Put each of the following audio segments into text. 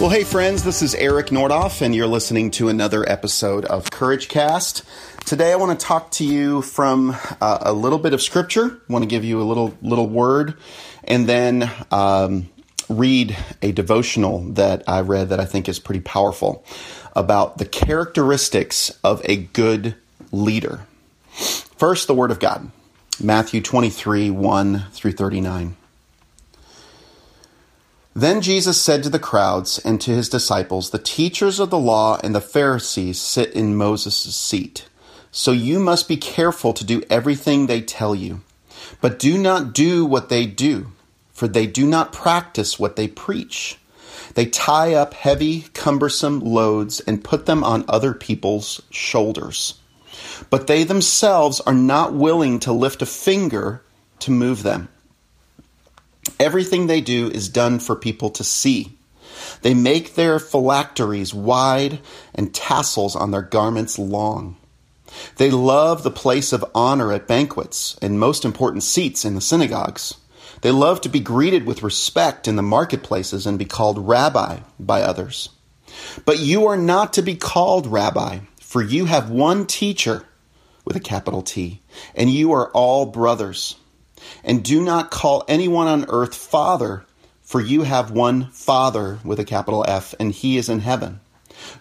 Well, hey, friends, this is Eric Nordoff, and you're listening to another episode of Courage Cast. Today, I want to talk to you from uh, a little bit of scripture. I want to give you a little little word, and then um, read a devotional that I read that I think is pretty powerful about the characteristics of a good leader. First, the Word of God, Matthew 23 1 through 39. Then Jesus said to the crowds and to his disciples, The teachers of the law and the Pharisees sit in Moses' seat. So you must be careful to do everything they tell you. But do not do what they do, for they do not practice what they preach. They tie up heavy, cumbersome loads and put them on other people's shoulders. But they themselves are not willing to lift a finger to move them. Everything they do is done for people to see. They make their phylacteries wide and tassels on their garments long. They love the place of honor at banquets and most important seats in the synagogues. They love to be greeted with respect in the marketplaces and be called rabbi by others. But you are not to be called rabbi, for you have one teacher with a capital T, and you are all brothers. And do not call anyone on earth father, for you have one Father with a capital F, and he is in heaven.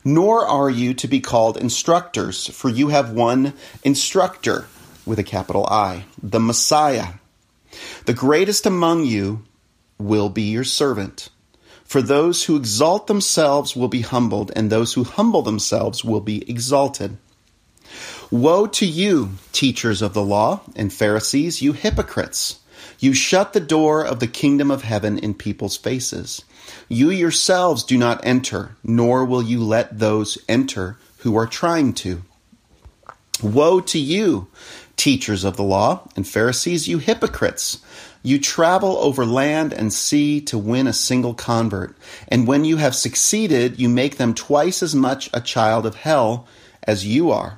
Nor are you to be called instructors, for you have one instructor with a capital I, the Messiah. The greatest among you will be your servant. For those who exalt themselves will be humbled, and those who humble themselves will be exalted. Woe to you, teachers of the law and Pharisees, you hypocrites! You shut the door of the kingdom of heaven in people's faces. You yourselves do not enter, nor will you let those enter who are trying to. Woe to you, teachers of the law and Pharisees, you hypocrites! You travel over land and sea to win a single convert, and when you have succeeded, you make them twice as much a child of hell as you are.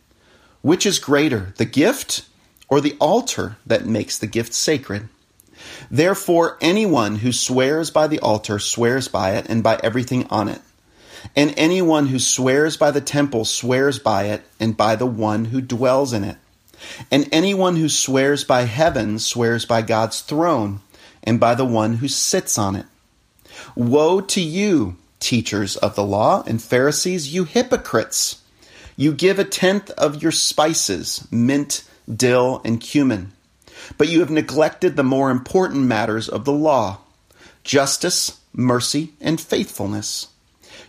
Which is greater, the gift or the altar that makes the gift sacred? Therefore, anyone who swears by the altar swears by it and by everything on it. And anyone who swears by the temple swears by it and by the one who dwells in it. And anyone who swears by heaven swears by God's throne and by the one who sits on it. Woe to you, teachers of the law and Pharisees, you hypocrites! You give a tenth of your spices, mint, dill, and cumin. But you have neglected the more important matters of the law justice, mercy, and faithfulness.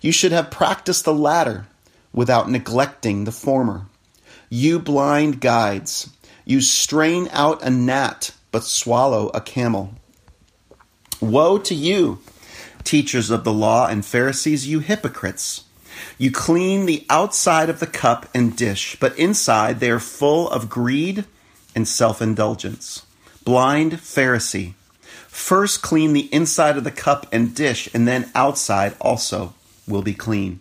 You should have practiced the latter without neglecting the former. You blind guides, you strain out a gnat but swallow a camel. Woe to you, teachers of the law and Pharisees, you hypocrites! You clean the outside of the cup and dish, but inside they are full of greed and self indulgence. Blind Pharisee. First clean the inside of the cup and dish, and then outside also will be clean.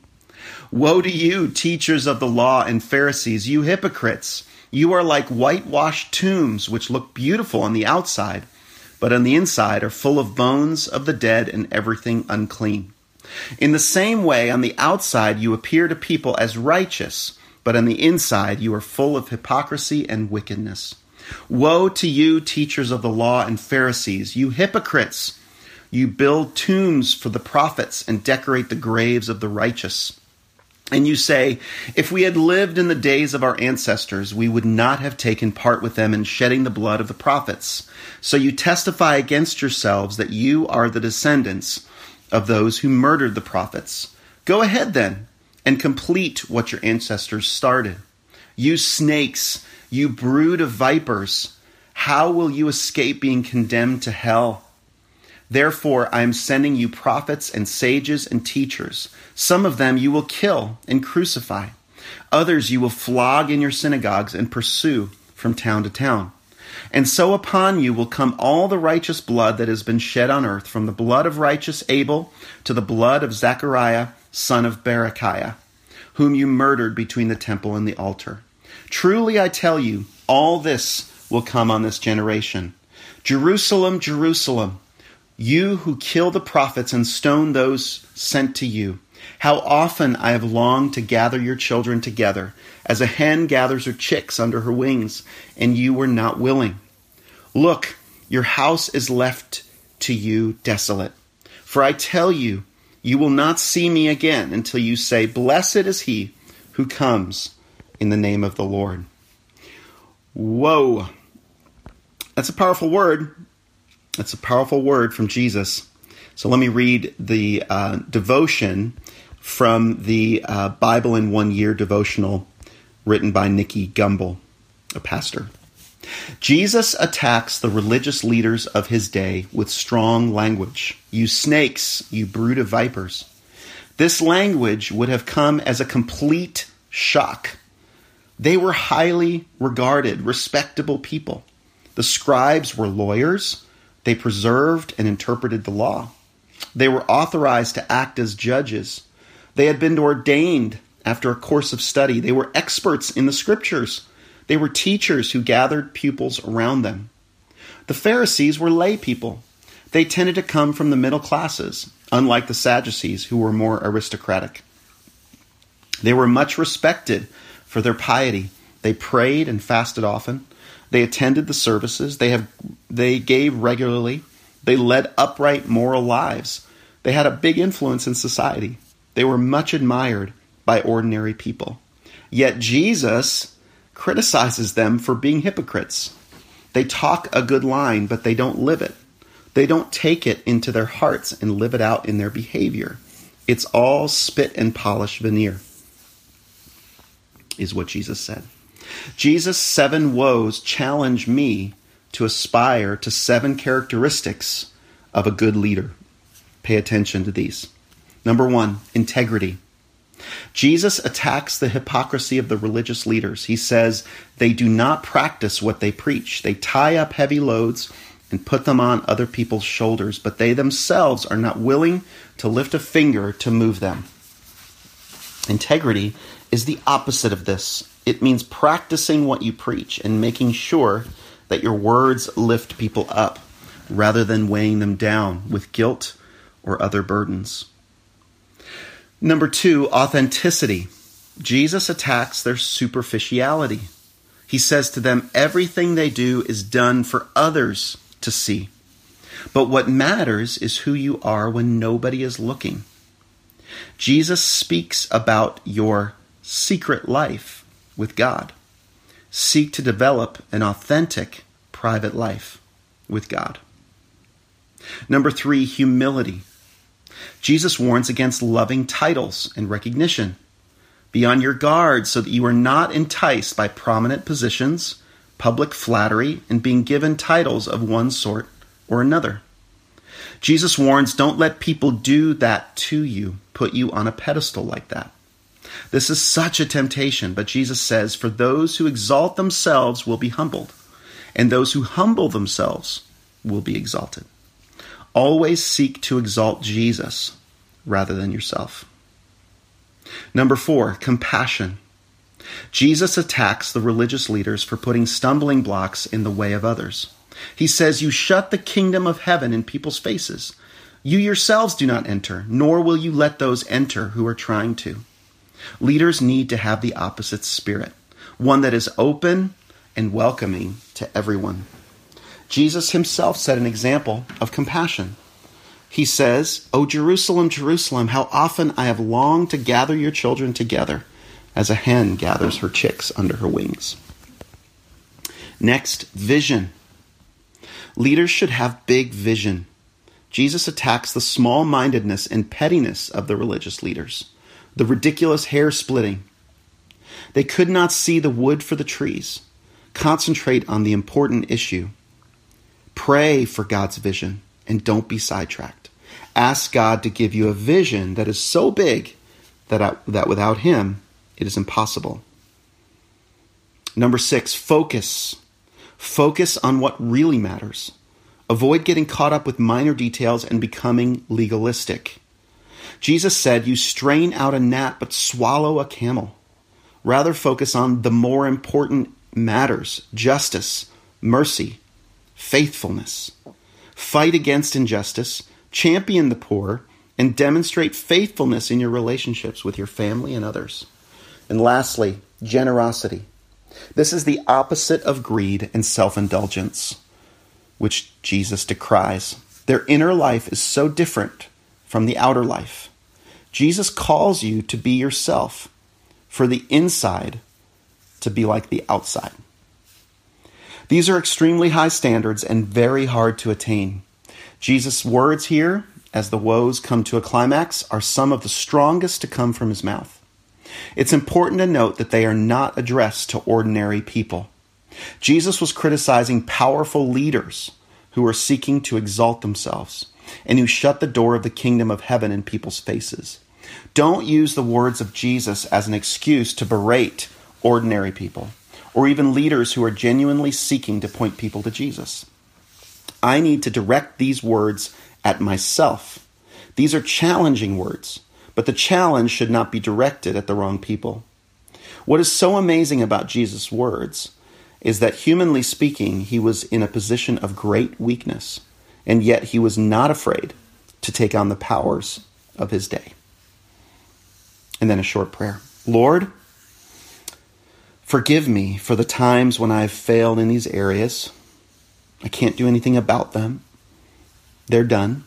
Woe to you, teachers of the law and Pharisees, you hypocrites! You are like whitewashed tombs, which look beautiful on the outside, but on the inside are full of bones of the dead and everything unclean. In the same way, on the outside you appear to people as righteous, but on the inside you are full of hypocrisy and wickedness. Woe to you, teachers of the law and Pharisees, you hypocrites! You build tombs for the prophets and decorate the graves of the righteous. And you say, If we had lived in the days of our ancestors, we would not have taken part with them in shedding the blood of the prophets. So you testify against yourselves that you are the descendants of those who murdered the prophets. Go ahead then and complete what your ancestors started. You snakes, you brood of vipers, how will you escape being condemned to hell? Therefore, I am sending you prophets and sages and teachers. Some of them you will kill and crucify. Others you will flog in your synagogues and pursue from town to town. And so upon you will come all the righteous blood that has been shed on earth, from the blood of righteous Abel to the blood of Zechariah, son of Berechiah, whom you murdered between the temple and the altar. Truly I tell you, all this will come on this generation. Jerusalem, Jerusalem you who kill the prophets and stone those sent to you. How often I have longed to gather your children together, as a hen gathers her chicks under her wings, and you were not willing. Look, your house is left to you desolate. For I tell you, you will not see me again until you say, Blessed is he who comes in the name of the Lord. Whoa. That's a powerful word. That's a powerful word from Jesus. So let me read the uh, devotion from the uh, Bible in One Year devotional written by Nicky Gumbel, a pastor. Jesus attacks the religious leaders of his day with strong language. You snakes, you brood of vipers. This language would have come as a complete shock. They were highly regarded, respectable people. The scribes were lawyers, they preserved and interpreted the law. They were authorized to act as judges. They had been ordained after a course of study. They were experts in the scriptures. They were teachers who gathered pupils around them. The Pharisees were lay people. They tended to come from the middle classes, unlike the Sadducees, who were more aristocratic. They were much respected for their piety. They prayed and fasted often. They attended the services. They have they gave regularly. They led upright moral lives. They had a big influence in society. They were much admired by ordinary people. Yet Jesus criticizes them for being hypocrites. They talk a good line, but they don't live it. They don't take it into their hearts and live it out in their behavior. It's all spit and polish veneer, is what Jesus said. Jesus' seven woes challenge me to aspire to seven characteristics of a good leader. Pay attention to these. Number one, integrity. Jesus attacks the hypocrisy of the religious leaders. He says they do not practice what they preach. They tie up heavy loads and put them on other people's shoulders, but they themselves are not willing to lift a finger to move them. Integrity is the opposite of this. It means practicing what you preach and making sure that your words lift people up rather than weighing them down with guilt or other burdens. Number two, authenticity. Jesus attacks their superficiality. He says to them, everything they do is done for others to see. But what matters is who you are when nobody is looking. Jesus speaks about your secret life with God. Seek to develop an authentic private life with God. Number three, humility. Jesus warns against loving titles and recognition. Be on your guard so that you are not enticed by prominent positions, public flattery, and being given titles of one sort or another. Jesus warns don't let people do that to you, put you on a pedestal like that. This is such a temptation, but Jesus says, For those who exalt themselves will be humbled, and those who humble themselves will be exalted. Always seek to exalt Jesus rather than yourself. Number four, compassion. Jesus attacks the religious leaders for putting stumbling blocks in the way of others. He says, You shut the kingdom of heaven in people's faces. You yourselves do not enter, nor will you let those enter who are trying to. Leaders need to have the opposite spirit, one that is open and welcoming to everyone. Jesus himself set an example of compassion. he says, O Jerusalem, Jerusalem, how often I have longed to gather your children together as a hen gathers her chicks under her wings. Next, vision. Leaders should have big vision. Jesus attacks the small mindedness and pettiness of the religious leaders, the ridiculous hair splitting. They could not see the wood for the trees. Concentrate on the important issue. Pray for God's vision and don't be sidetracked. Ask God to give you a vision that is so big that, uh, that without Him, it is impossible. Number six, focus. Focus on what really matters. Avoid getting caught up with minor details and becoming legalistic. Jesus said, You strain out a gnat but swallow a camel. Rather focus on the more important matters justice, mercy, faithfulness. Fight against injustice, champion the poor, and demonstrate faithfulness in your relationships with your family and others. And lastly, generosity. This is the opposite of greed and self indulgence which Jesus decries. Their inner life is so different from the outer life. Jesus calls you to be yourself, for the inside to be like the outside. These are extremely high standards and very hard to attain. Jesus' words here, as the woes come to a climax, are some of the strongest to come from his mouth. It's important to note that they are not addressed to ordinary people. Jesus was criticizing powerful leaders who were seeking to exalt themselves and who shut the door of the kingdom of heaven in people's faces. Don't use the words of Jesus as an excuse to berate ordinary people or even leaders who are genuinely seeking to point people to Jesus. I need to direct these words at myself. These are challenging words, but the challenge should not be directed at the wrong people. What is so amazing about Jesus' words is that humanly speaking, he was in a position of great weakness, and yet he was not afraid to take on the powers of his day. And then a short prayer Lord, forgive me for the times when I have failed in these areas. I can't do anything about them, they're done.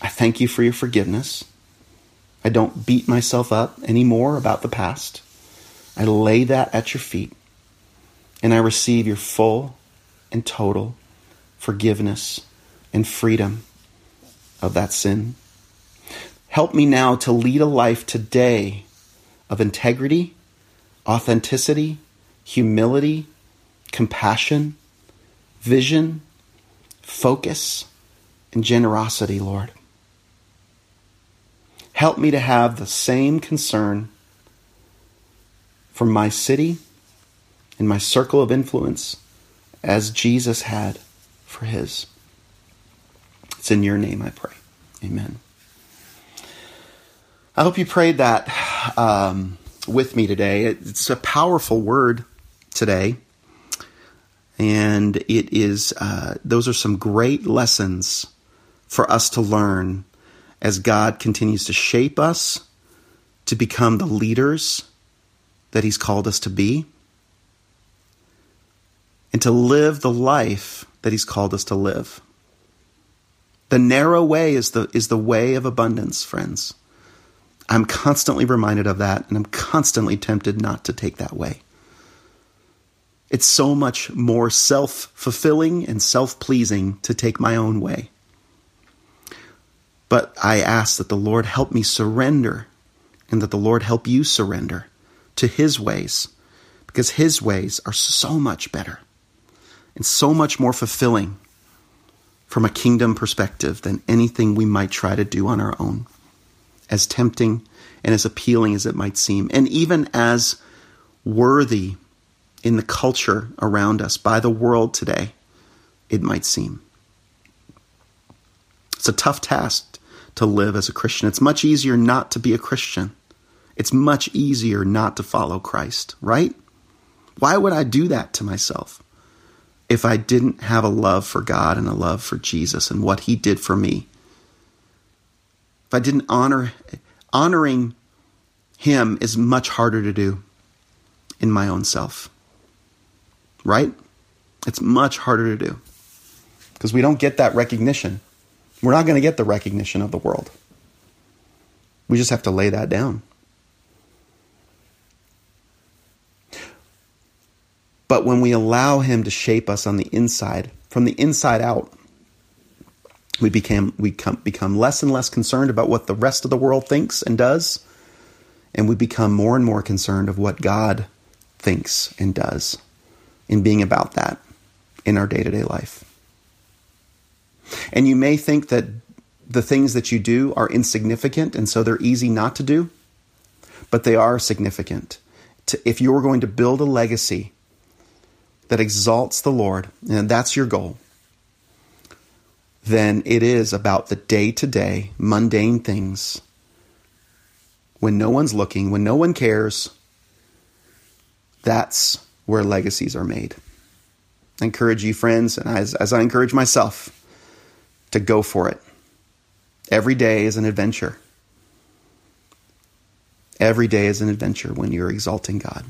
I thank you for your forgiveness. I don't beat myself up anymore about the past. I lay that at your feet and I receive your full and total forgiveness and freedom of that sin. Help me now to lead a life today of integrity, authenticity, humility, compassion, vision, focus, and generosity, Lord. Help me to have the same concern for my city and my circle of influence as Jesus had for his. It's in your name I pray. Amen. I hope you prayed that um, with me today. It's a powerful word today. And it is, uh, those are some great lessons for us to learn as God continues to shape us to become the leaders that He's called us to be and to live the life that He's called us to live. The narrow way is the, is the way of abundance, friends. I'm constantly reminded of that, and I'm constantly tempted not to take that way. It's so much more self fulfilling and self pleasing to take my own way. But I ask that the Lord help me surrender and that the Lord help you surrender to His ways because His ways are so much better and so much more fulfilling from a kingdom perspective than anything we might try to do on our own. As tempting and as appealing as it might seem, and even as worthy in the culture around us by the world today, it might seem. It's a tough task to live as a Christian. It's much easier not to be a Christian. It's much easier not to follow Christ, right? Why would I do that to myself? If I didn't have a love for God and a love for Jesus and what he did for me. If I didn't honor honoring him is much harder to do in my own self. Right? It's much harder to do because we don't get that recognition We're not going to get the recognition of the world. We just have to lay that down. But when we allow Him to shape us on the inside, from the inside out, we became we come, become less and less concerned about what the rest of the world thinks and does, and we become more and more concerned of what God thinks and does in being about that in our day to day life. And you may think that the things that you do are insignificant and so they're easy not to do, but they are significant. If you're going to build a legacy that exalts the Lord, and that's your goal, then it is about the day to day, mundane things. When no one's looking, when no one cares, that's where legacies are made. I encourage you, friends, and as, as I encourage myself, to go for it. Every day is an adventure. Every day is an adventure when you're exalting God.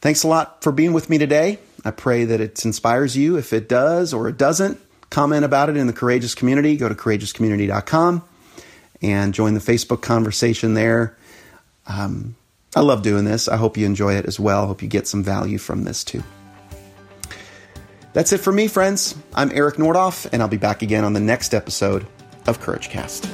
Thanks a lot for being with me today. I pray that it inspires you. If it does or it doesn't, comment about it in the Courageous Community. Go to courageouscommunity.com and join the Facebook conversation there. Um, I love doing this. I hope you enjoy it as well. Hope you get some value from this too. That's it for me, friends. I'm Eric Nordoff, and I'll be back again on the next episode of Courage Cast.